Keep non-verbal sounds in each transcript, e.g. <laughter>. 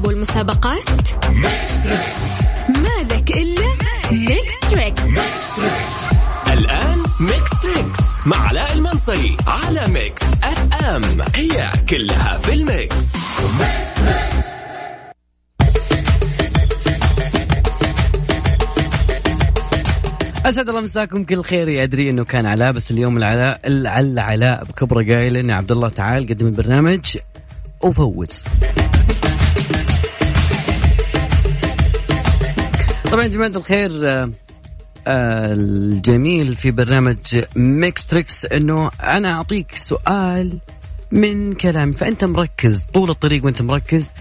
الألعاب والمسابقات مالك إلا Mix Trix الآن Mix Trix مع علاء المنصري على Mix FM هي كلها في ال mix Mix Trix أسعد الله مساكم كل خير. أدري إنه كان علاء بس اليوم العلاء لعل علاء بكبرة قايل إن عبد الله تعال قدم البرنامج وفوز. طبعا يا جماعة الخير آه، آه، الجميل في برنامج Mix Trix إنه أنا أعطيك سؤال من كلامي فأنت مركز طول الطريق وأنت مركز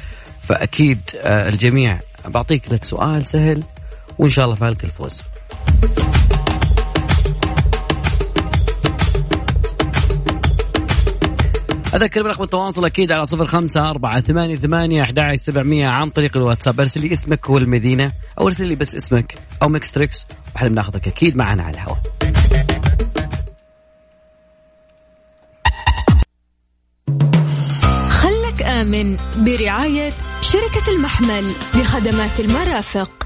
فأكيد آه، الجميع بعطيك لك سؤال سهل وإن شاء الله فالك الفوز. أذكر برقم التواصل أكيد على صفر خمسة أربعة ثمانية ثمانية أحد سبعمية عن طريق الواتساب. أرسل لي اسمك والمدينة أو أرسل لي بس اسمك أو Mix Trix وإحنا بناخذك أكيد معنا على الهواء. خلك آمن برعاية شركة المحمل لخدمات المرافق.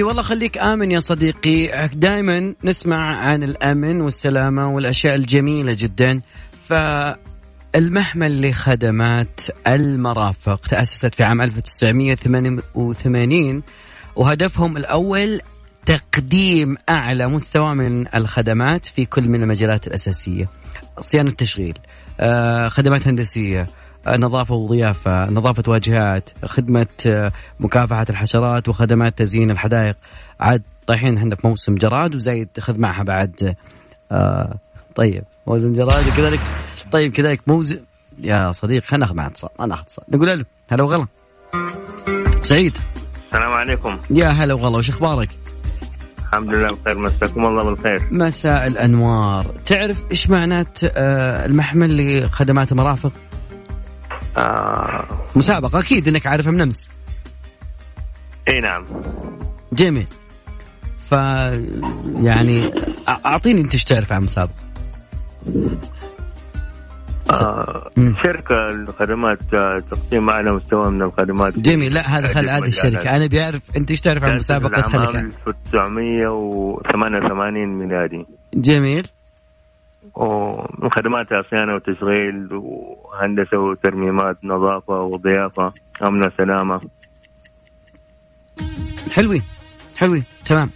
أي والله خليك آمن يا صديقي. دائما نسمع عن الأمن والسلامة والأشياء الجميلة جدا. فالمحمل لخدمات المرافق تأسست في عام 1988 وهدفهم الأول تقديم أعلى مستوى من الخدمات في كل من المجالات الأساسية. صيانة تشغيل آه، خدمات هندسية نظافة وضيافة نظافة واجهات خدمة آه، مكافحة الحشرات وخدمات تزيين الحدائق. عاد طايحين إحنا في موسم جراد وزايد خذ معها بعد آه طيب موسم جراد وكذلك طيب كذلك موسم يا صديق خلينا ناخذ معنا اتصال ما ناخذ اتصال نقول له هلا وغلا. سعيد. السلام عليكم. يا هلا وغلا وش أخبارك؟ الحمد لله بخير مساكم الله بالخير. مساء الأنوار. تعرف إيش معنات آه المحمل لخدمات المرافق؟ آه مسابقة أكيد أنك عارفها من أمس. إي نعم. جميل. ف يعني أعطيني أنت إيش تعرف عن المسابقة آه. شركة الخدمات آه، تقديم أعلى مستوى من الخدمات. جميل. لا هذا خل هذه الشركة. أنا بيعرف أنت إيش تعرف عن مسابقة؟ خليك العام 1988 ميلادي. جميل. ومن خدماتها صيانة وتشغيل وهندسة وترميمات نظافة وضيافة أمن وسلامة. حلوين حلوين تمام.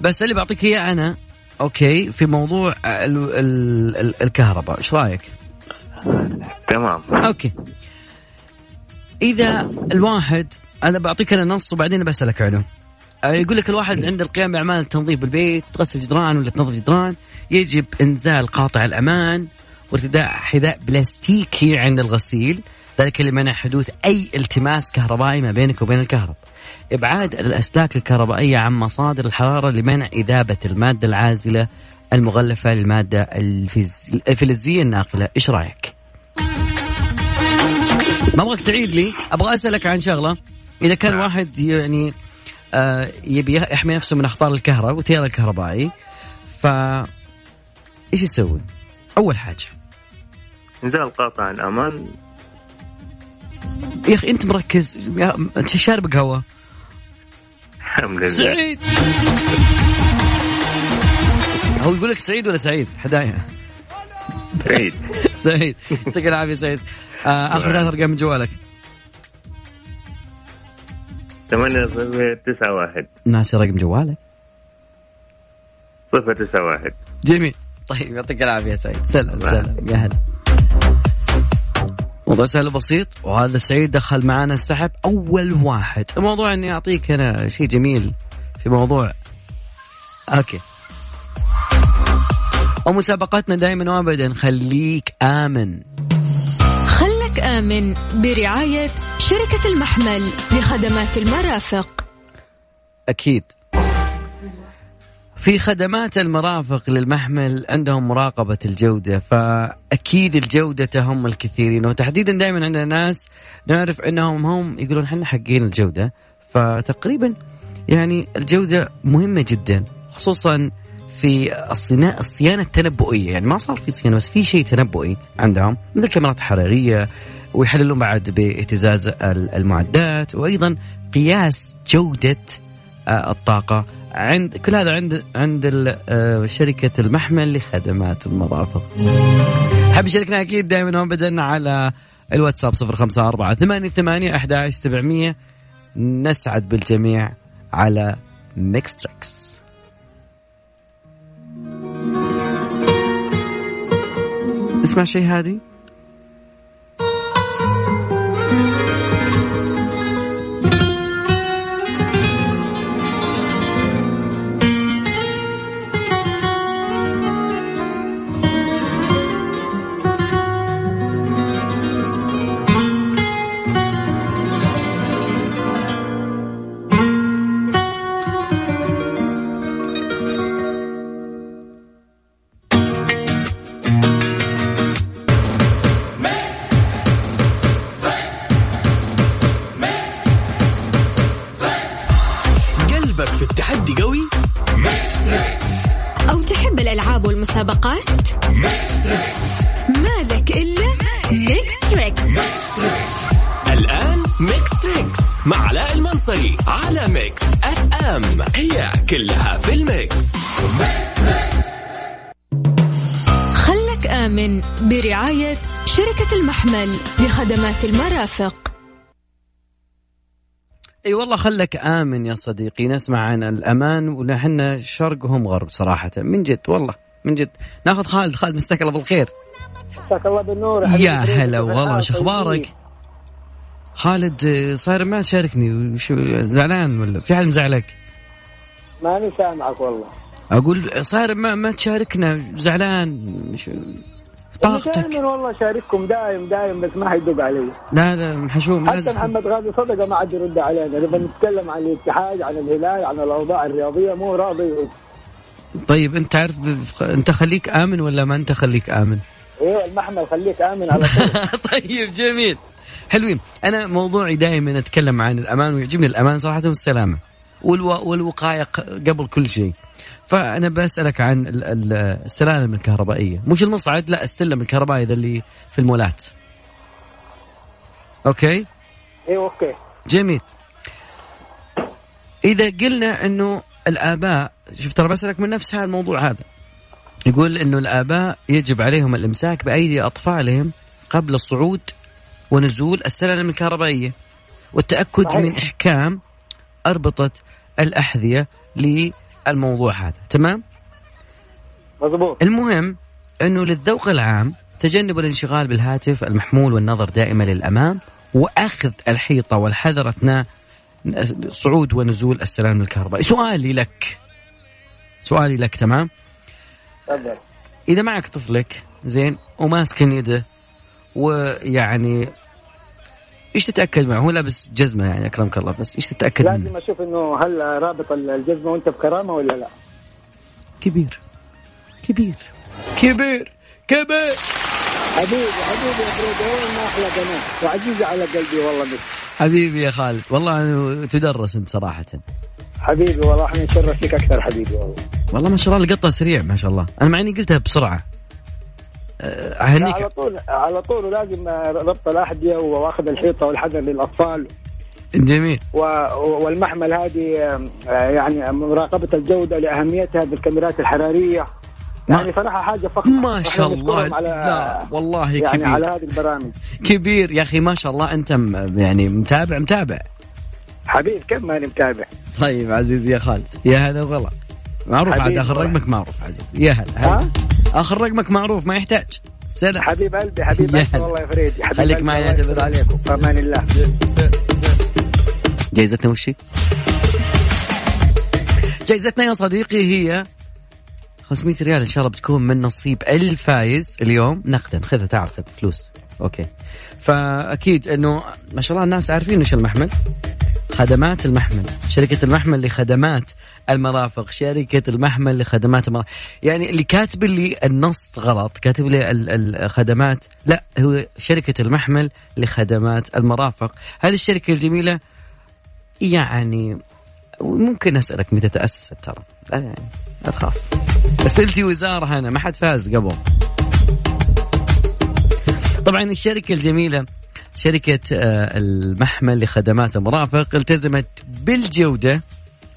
بس اللي بعطيك إياه أنا okay في موضوع ال ال ال الكهرباء. إيش رأيك؟ تمام. okay. إذا الواحد أنا بعطيك أنا نص وبعدين بسألك عنه. يقول لك الواحد عند القيام بأعمال تنظيف بالبيت تغسل جدران ولا تنظف جدران يجب إنزال قاطع الأمان وارتداء حذاء بلاستيكي عند الغسيل. ذلك لمنع حدوث أي التماس كهربائي ما بينك وبين الكهرب. إبعاد الأسلاك الكهربائية عن مصادر الحرارة لمنع إذابة المادة العازلة المغلفة للمادة الفلزية الناقلة. إيش رأيك؟ ما أبغاك تعيد لي؟ أبغى أسألك عن شغلة. إذا كان واحد يعني آه يبي يحمي نفسه من أخطار الكهرباء والتيار الكهربائي. ف إيش يسوي؟ أول حاجة. إنزال قاطع الأمان. يا أخي أنت مركز. أنت شارب قهوة؟ الحمد لله. سعيد. هو يقول لك سعيد ولا سعيد؟ حدايا سعيد. <laughs> سعيد. يعطيك العافية سعيد. آه آخر ثلاث أرقام من جوالك. 8 صفر تسعة واحد. ناسي رقم جوالك. صفر تسعة واحد. جميل طيب يعطيك العافية يا سعيد. سلام سلام. يا هلا. موضوع سهل وبسيط وهذا سعيد دخل معنا السحب. أول واحد. الموضوع إني أعطيك أنا شيء جميل في موضوع. أوكي. ومسابقتنا دائما وابدا خليك آمن. خلك آمن برعاية شركة المحمل لخدمات المرافق. أكيد. في خدمات المرافق للمحمل عندهم مراقبة الجودة فأكيد الجودة تهم الكثيرين. وتحديدا دائما عندنا ناس نعرف أنهم هم يقولون إحنا حقين الجودة فتقريبا يعني الجودة مهمة جدا خصوصا في الصيانة الصيانة التنبؤية. يعني ما صار في صيانة بس في شيء تنبؤي عندهم مثل الكاميرات الحرارية ويحللون بعد بإهتزاز المعدات وأيضا قياس جودة آه، الطاقة عند كل هذا عند عند آه، شركة المحمل لخدمات المرافق حاب يشاركنا أكيد دائما أبدا على الواتساب صفر خمسة أربعة ثمانية ثمانية أحد سبعمية. نسعد بالجميع على Mix Trix اسمع شيء هادي. المحمل لخدمات المرافق. أي والله خلك آمن يا صديقي نسمع عن الأمان ونحن شرق وهم غرب صراحة. من جد والله من جد. ناخذ خالد خالد مساك الله بالخير. مساك الله بالنور. يا هلا والله وش أخبارك؟ خالد صاير ما تشاركني وشو زعلان ولا في حد مزعلك؟ ماني سامعك والله. أقول صاير ما ما تشاركنا زعلان طاقتك دائما والله شارككم دايم دايم بس ما حيدق علي لا لا حشوم حتى لازم. محمد غازي صدقه ما عاد يرد علينا نبغى نتكلم عن الاتحاد عن الهلال عن الأوضاع الرياضية مو راضي طيب انت عارف انت خليك آمن ولا ما انت خليك آمن؟ إيه المحمل خليك آمن على طول <laughs> طيب جميل حلوين أنا موضوعي دائما أتكلم عن الأمان ويعجبني الأمان صراحة والسلامة. والوقايه قبل كل شيء. فأنا بسألك عن السلالم الكهربائية. مش المصعد لا السلم الكهربائي ذا اللي في المولات. okay؟ اي okay. جميل. إذا قلنا إنه الآباء شوف ترى بسألك من نفس هذا الموضوع هذا. يقول إنه الآباء يجب عليهم الإمساك بأيدي أطفالهم قبل الصعود ونزول السلالم الكهربائية. والتأكد صحيح. من إحكام أربطة الأحذية الموضوع هذا. تمام؟ مضبوط. المهم أنه للذوق العام تجنب الانشغال بالهاتف المحمول والنظر دائما للأمام وأخذ الحيطة والحذر أثناء صعود ونزول السلام الكهربائي. سؤالي لك. سؤالي لك تمام؟ تفضل. إذا معك طفلك زين وماسك يده ويعني إيش تتأكد معه؟ هو لابس جزمة يعني أكرمك الله بس إيش تتأكد لازم منه؟ أشوف إنه هل رابط الجزمة وأنت بكرامة ولا لا؟ كبير. كبير. كبير. كبير. حبيبي حبيبي يا فريد ما أحلى قناه وعزيزه على قلبي والله بس. حبيبي يا خالد والله تدرس أنت صراحة. حبيبي والله إحنا نتشرف فيك أكثر حبيبي والله. والله ما شاء الله القطة سريع ما شاء الله. أنا مع إني قلتها بسرعة. أهنيك. على طول على طول لازم ربط الأحذية وأخذ الحيطة والحذر للأطفال. جميل. والمحمل هذه يعني مراقبة الجودة لأهميتها بالكاميرات الحرارية. يعني صراحة حاجة فخمة. ما شاء الله. على لا والله يعني كبير. على هذه البرامج. كبير يا أخي ما شاء الله. أنت يعني متابع متابع. حبيب كم ماني متابع؟ طيب عزيزي يا خالد. يا هذا والله معروف عاد أخر رقمك معروف عزيز يا هلا آخر رقمك معروف ما يحتاج. سلام. حبيب قلبي حبيب قلبي والله يا فريد خليك معي أعتذر عليكم. أمان الله. جائزتنا وش جائزتنا يا صديقي هي 500 ريال. إن شاء الله بتكون من نصيب الفايز اليوم. نقدا. خذها تعال خذ فلوس. okay. فأكيد إنه ما شاء الله الناس عارفين إيش المحمل. خدمات المحمل. شركة المحمل لخدمات المرافق شركة المحمل لخدمات المرافق يعني اللي كاتب لي النص غلط كاتب لي الخدمات لا هو شركة المحمل لخدمات المرافق. هذه الشركة الجميلة يعني ممكن أسألك متى تأسست ترى؟ لا يعني تخاف سلتي وزارة هنا ما حد فاز قبل. طبعا الشركة الجميلة شركة آه، المحمل لخدمات المرافق التزمت بالجودة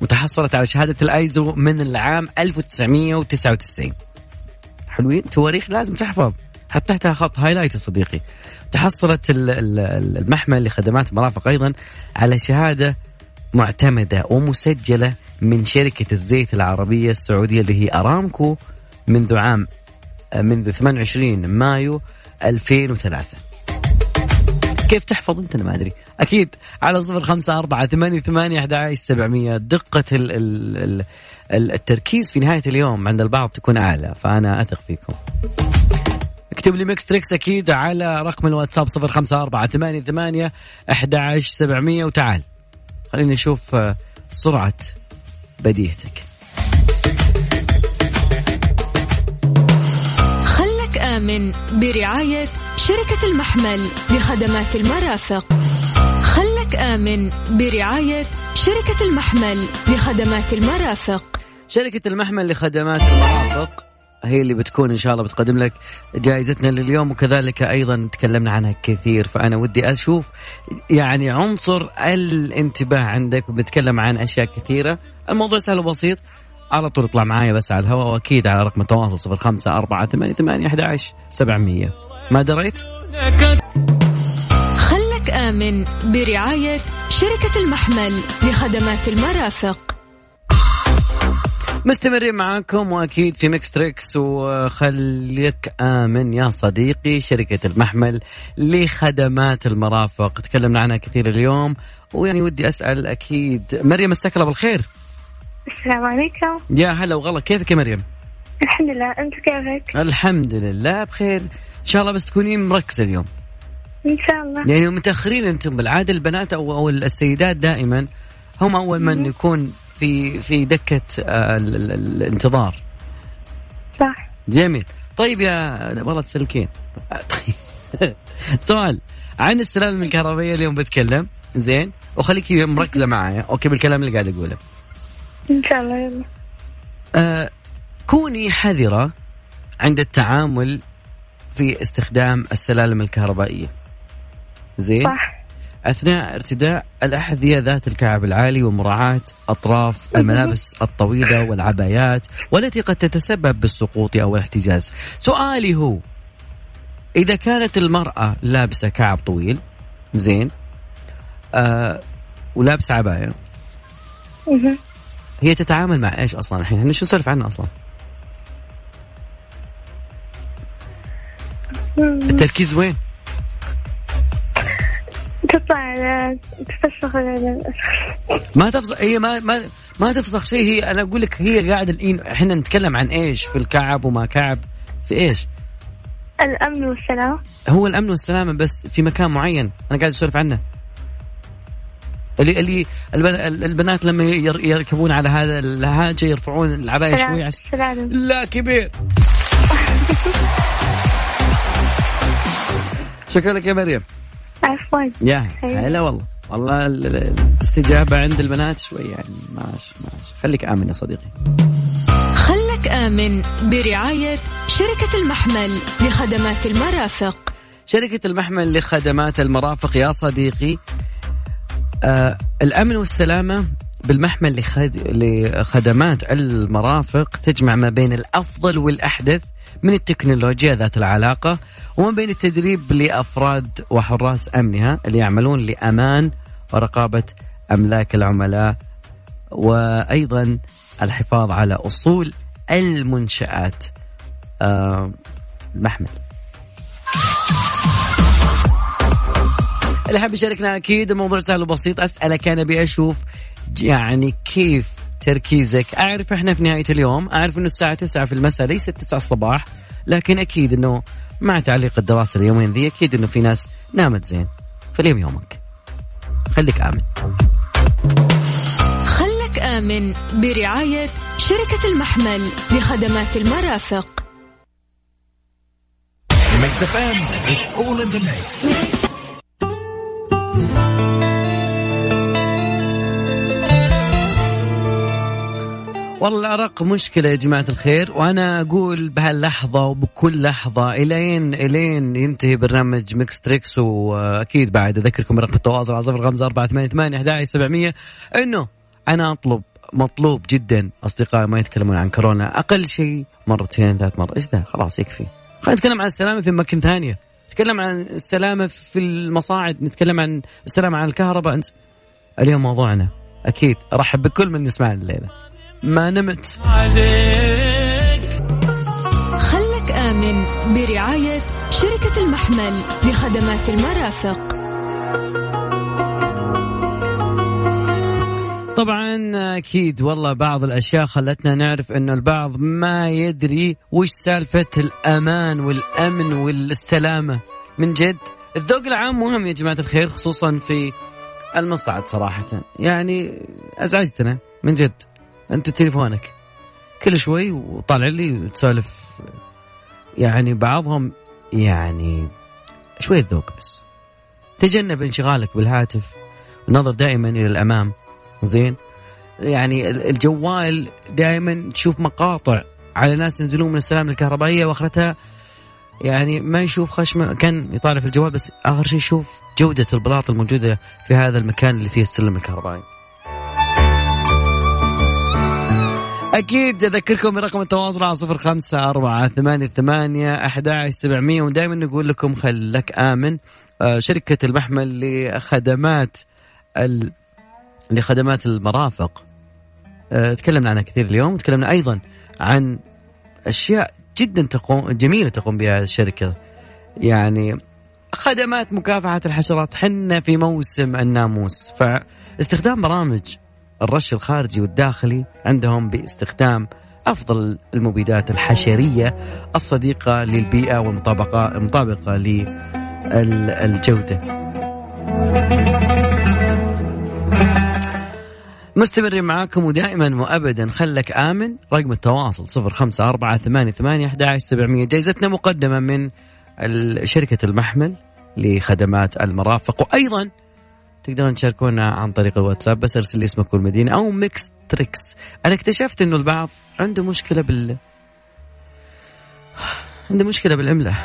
وتحصلت على شهادة الآيزو من العام 1999 حلوين؟ تواريخ لازم تحفظ. حط تحتها خط highlight يا صديقي. تحصلت المحمل لخدمات المرافق أيضا على شهادة معتمدة ومسجلة من شركة الزيت العربية السعودية اللي هي أرامكو منذ عام منذ 28 مايو 2003 كيف تحفظ أنت؟ أنا ما أدري. أكيد على صفر خمسة أربعة ثمانية ثمانية أحد سبعمية. دقة ال ال ال التركيز في نهاية اليوم عند البعض تكون أعلى فأنا أثق فيكم. اكتب لي Mix Trix أكيد على رقم الواتساب صفر خمسة أربعة ثمانية ثمانية أحد سبعمية. وتعال خلينا نشوف آه، سرعة بديهتك. خلك آمن برعاية شركة المحمل لخدمات المرافق. خلك آمن برعاية شركة المحمل لخدمات المرافق. شركة المحمل لخدمات المرافق هي اللي بتكون إن شاء الله بتقدم لك جائزتنا لليوم وكذلك أيضا تكلمنا عنها كثير. فأنا ودي أشوف يعني عنصر الانتباه عندك وبنتكلم عن أشياء كثيرة. الموضوع سهل وبسيط. على طول اطلع معايا بس على الهواء واكيد على رقم التواصل صفر خمسة أربعة ثمانية ثمانية أحد سبعمية. ما دريت؟ خلك آمن برعاية شركة المحمل لخدمات المرافق. مستمرين معاكم وأكيد في Mix Trix وخليك آمن يا صديقي شركة المحمل لخدمات المرافق. تكلمنا عنها كثير اليوم ويعني ودي أسأل أكيد مريم مساك الله بالخير. السلام عليكم. يا هلا وغلا كيفك يا مريم؟ الحمد لله أنت كيفك؟ الحمد لله بخير. إن شاء الله بس تكونين مركزة اليوم. إن شاء الله. يعني متأخرين أنتم بالعادة البنات أو أو السيدات دائما هم أول من يكون في في دكة آه، الانتظار. صح. جميل. طيب يا والله تسلكين. <laughs> طيب. سؤال. عن السلالم الكهربائية اليوم بتكلم. زين. وخليكي مركزة <laughs> معايا. أوكي بالكلام اللي قاعد أقوله. إن شاء الله يلا. آه كوني حذرة عند التعامل في استخدام السلالم الكهربائية. زين؟ صح. أثناء ارتداء الاحذيه ذات الكعب العالي ومراعاة أطراف الملابس الطويلة والعبايات والتي قد تتسبب بالسقوط أو الاحتجاز. سؤالي هو إذا كانت المرأة لابسة كعب طويل زين آه ولابسة عباية هي تتعامل مع إيش أصلا الحين؟ إحنا شو نسولف عنها أصلا؟ التركيز وين؟ تطلع تفسخ ما تفسخ هي ما ما ما تفسخ شيء هي أنا أقول لك هي قاعدة الحين إحنا نتكلم عن إيش في الكعب وما كعب في إيش؟ الأمن والسلام هو الأمن والسلامة بس في مكان معين أنا قاعد أسولف عنه اللي اللي البنات لما يركبون على هذا الهاجة يرفعون العباية شوي عس... لا كبير. <laughs> شكرا لك يا مريم. عفوا. يا هلا والله. والله الاستجابة عند البنات شوي يعني ماشي ماشي خليك آمن يا صديقي. خلك آمن برعاية شركة المحمل لخدمات المرافق. شركة المحمل لخدمات المرافق يا صديقي. آه الأمن والسلامة بالمحمل لخدمات المرافق تجمع ما بين الأفضل والأحدث من التكنولوجيا ذات العلاقة وما بين التدريب لأفراد وحراس أمنها اللي يعملون لأمان ورقابة أملاك العملاء وأيضا الحفاظ على أصول المنشآت. آه المحمل اللي حاب يشاركنا أكيد الموضوع سهل وبسيط. أسألك أنا أبي أشوف يعني كيف تركيزك. أعرف إحنا في نهاية اليوم أعرف إنه الساعة 9 في المساء ليست 9 الصباح لكن أكيد إنه مع تعليق الدراسة اليومين ذي أكيد إنه في ناس نامت زين. فاليوم يومك. خليك آمن. خلك آمن برعاية شركة المحمل لخدمات المرافق. Mix FM, it's all in the mix. والله الأرق مشكلة يا جماعة الخير وأنا أقول بهاللحظة وبكل لحظة إلين إلين ينتهي برنامج Mix Trix وأكيد بعد أذكركم رقم التواصل على صفر خمسة أربعة ثمانية ثمانية أحد سبعمية. إنه أنا أطلب مطلوب جدا أصدقائي ما يتكلمون عن كورونا أقل شيء مرتين ثلاث مرات. إيش ده خلاص يكفي. خلينا نتكلم عن السلامة في أماكن ثانية. نتكلم عن السلامة في المصاعد نتكلم عن السلامة عن الكهرباء. اليوم موضوعنا أكيد أرحب بكل من يسمعنا الليلة. ما نمت. خلك آمن برعاية شركة المحمل لخدمات المرافق. طبعا أكيد والله بعض الأشياء خلتنا نعرف إنه البعض ما يدري وش سالفة الأمان والأمن والسلامة. من جد الذوق العام مهم يا جماعة الخير خصوصا في المصعد صراحة. يعني أزعجتنا من جد. انت تليفونك. كل شوي وطالع لي تسولف يعني بعضهم يعني شوية ذوق بس. تجنب انشغالك بالهاتف ونظر دائما إلى الأمام. زين؟ يعني الجوال دائما تشوف مقاطع على ناس ينزلون من السلام الكهربائية وأخرتها. يعني ما يشوف خشمة كان يطالع في الجوال بس آخر شيء يشوف جودة البلاط الموجودة في هذا المكان اللي فيه السلم الكهربائي. أكيد أذكركم برقم التواصل على صفر خمسة أربعة ثمانية ثمانية أحد سبعمية ودائما نقول لكم خلك آمن. آه، شركة المحمل لخدمات ال... لخدمات المرافق. آه، تكلمنا عنها كثير اليوم تكلمنا أيضا عن أشياء جدا تقوم جميلة تقوم بها الشركة. يعني خدمات مكافحة الحشرات. حنا في موسم الناموس فاستخدام برامج الرش الخارجي والداخلي عندهم باستخدام أفضل المبيدات الحشرية الصديقة للبيئة والمطابقه المطابقة للجودة. مستمرين معاكم ودائما وابدا. خلك آمن. رقم التواصل صفر خمسة أربعة ثمانية ثمانية أحد سبعمية. جائزتنا مقدمة من شركة المحمل لخدمات المرافق. وأيضا تقدرون تشاركونا عن طريق الواتساب بس ارسل لي اسمك والمدينة أو Mix Trix. أنا اكتشفت إنه البعض عنده مشكلة بال <sighs> عنده مشكلة بالعملة.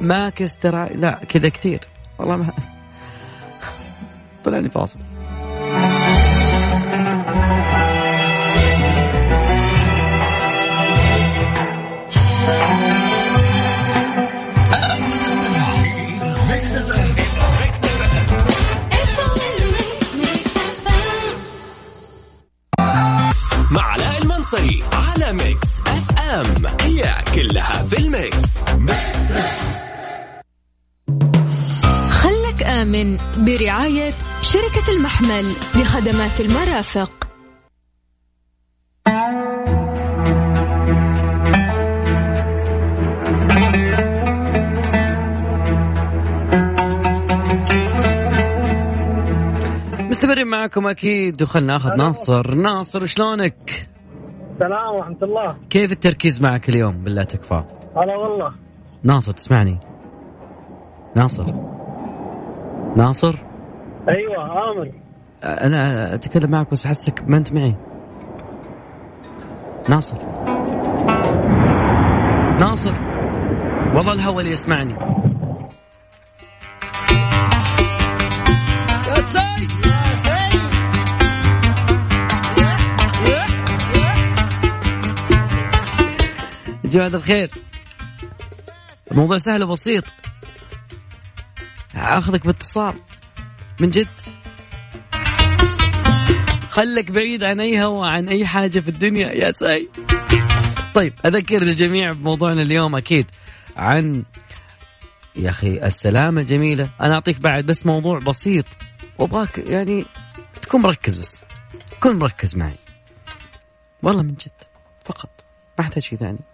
ما كسترا لا كذا كثير. والله ما <laughs> طلعني فاصل. ميكس أف أم. هي كلها في الميكس. خلك آمن برعاية شركة المحمل لخدمات المرافق. مستمرين معكم أكيد وخلنا ناخذ ناصر. ناصر شلونك؟ السلام ورحمة الله. كيف التركيز معك اليوم؟ بالله تكفى. هلا والله. ناصر تسمعني. ناصر. ناصر؟ أيوه أمر أنا أتكلم معك بس أحسك ما أنت معي. ناصر. ناصر. والله الهوى اللي يسمعني. جماعة الخير. الموضوع سهل وبسيط. اخذك باتصال. من جد. خلك بعيد عن أي هوى عن أي حاجة في الدنيا يا ساي. طيب أذكر الجميع بموضوعنا اليوم أكيد عن يا أخي السلامة جميله أنا أعطيك بعد بس موضوع بسيط. وأبغاك يعني تكون مركز بس. كن مركز معي. والله من جد. فقط. ما أحتاج شيء ثاني.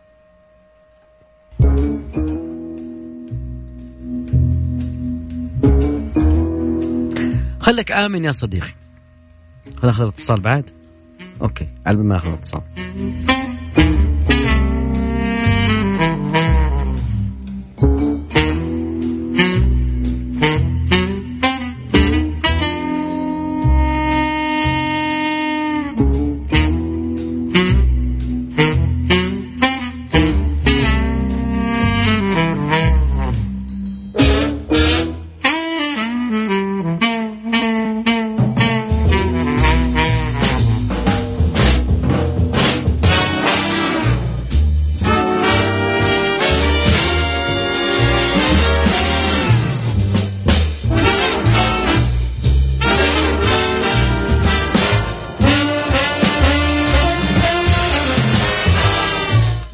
خلك آمن يا صديقي. خل اخذ الاتصال بعد. أوكي على ما اخذ الاتصال.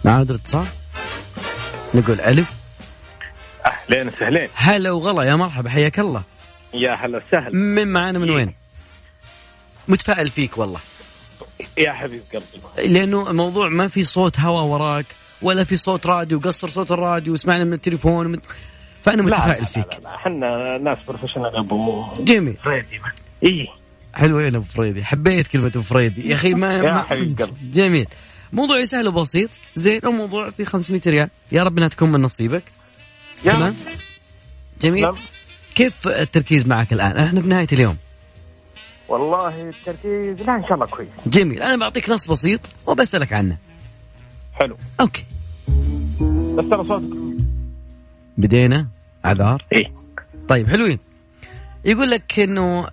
نعود الاتصال نقول ألو. اهلين وسهلين هلا وغلا يا مرحبا حياك الله. يا هلا وسهلا. من معانا من وين؟ متفائل فيك والله. يا حبيب قلبي. لأنه الموضوع ما في صوت هوا وراك ولا في صوت راديو قصر صوت الراديو واسمعنا من التليفون من... فأنا متفائل فيك. لا لا إحنا ناس professional أبو جميل. فريدي. اي حلو يا أبو فريدي حبيت كلمة أبو فريدي. يا أخي ما, يا ما... حبيب قلبي. جميل. موضوع سهل وبسيط. زين الموضوع في 500 ريال. يا رب انها تكون من نصيبك. تمام؟ جميل. نعم. كيف التركيز معك الآن؟ إحنا في نهاية اليوم. والله التركيز لا إن شاء الله كويس. جميل. أنا بعطيك نص بسيط وبسألك عنه. حلو. أوكي. بس ترى صوتك. بدينا؟ اعذار إيه. طيب حلوين. يقول لك إنه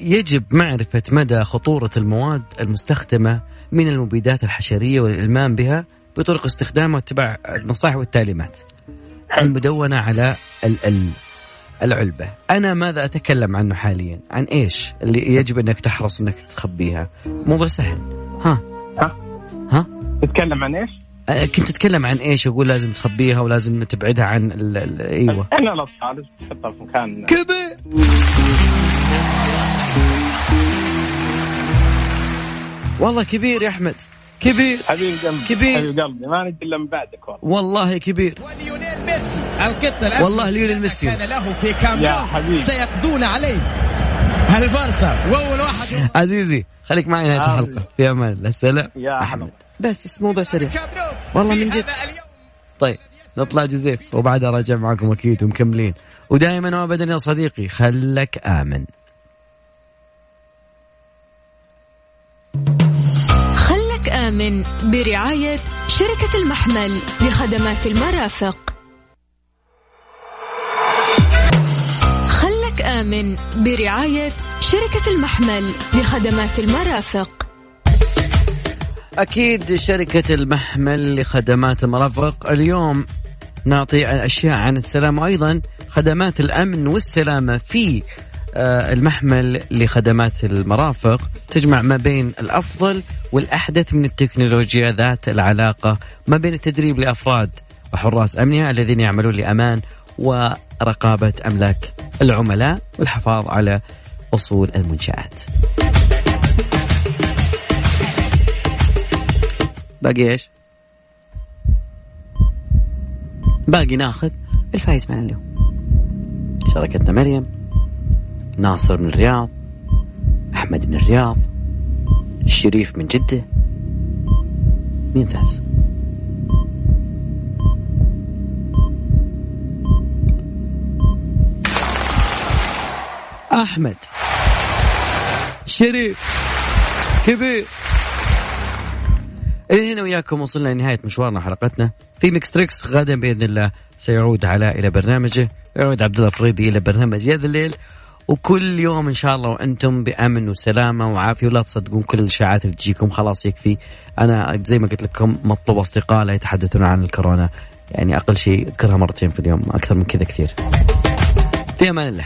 يجب معرفة مدى خطورة المواد المستخدمة من المبيدات الحشرية والإلمام بها بطرق استخدامها واتباع النصائح والتعليمات. المدونة على ال ال العلبة. أنا ماذا أتكلم عنه حاليا؟ عن إيش اللي يجب أنك تحرص أنك تخبيها؟ موضوع سهل. ها. ها؟ ها؟ تتكلم عن إيش؟ أه، كنت اتكلم عن إيش؟ أقول لازم تخبيها ولازم تبعدها عن ال ال إيوه. إحنا الاطفال تحطها في مكان. كبير والله كبير يا أحمد. كبير. حبيب قلبي. كبير. حبيب قلبي. ما نجي إلا من بعدك والله. والله كبير. وليونيل ميسي القط الاسود والله ليونيل ميسي. كان له في كام يا نو حبيبي. سيقضون عليه. البارسا واول واحد؟ عزيزي خليك معي نهاية آمين. الحلقة. في أمان الله. سلام. يا أحمد. أحمد. بس اسمه بس سريع. والله من جد. طيب نطلع جوزيف وبعدها راجع معكم أكيد ومكملين. ودائما وابدا يا صديقي خلك آمن. خلك آمن برعاية شركة المحمل لخدمات المرافق. خلك آمن برعاية شركة المحمل لخدمات المرافق. أكيد شركة المحمل لخدمات المرافق اليوم نعطي اشياء عن السلام وأيضا خدمات الأمن والسلامة في آه، المحمل لخدمات المرافق تجمع ما بين الأفضل والأحدث من التكنولوجيا ذات العلاقة ما بين التدريب لأفراد وحراس أمنية الذين يعملون لأمان ورقابة أملاك العملاء والحفاظ على أصول المنشآت. باقي إيش؟ باقي ناخذ الفايز معنا اليوم. شاركتنا مريم ناصر من الرياض أحمد من الرياض الشريف من جدة مين فاز؟ أحمد شريف كبير هنا وياكم وصلنا لنهاية مشوارنا حلقتنا. في Mix Trix غدا بإذن الله سيعود علاء إلى برنامجه. يعود عبد الله الفريدي إلى برنامج هذا الليل. وكل يوم إن شاء الله وأنتم بأمن وسلامة وعافية ولا تصدقون كل الإشاعات اللي تجيكم خلاص يكفي. أنا زي ما قلت لكم مطلوب أصدقاء لا يتحدثون عن الكورونا. يعني أقل شيء اذكرها مرتين في اليوم أكثر من كذا كثير. في أمان الله.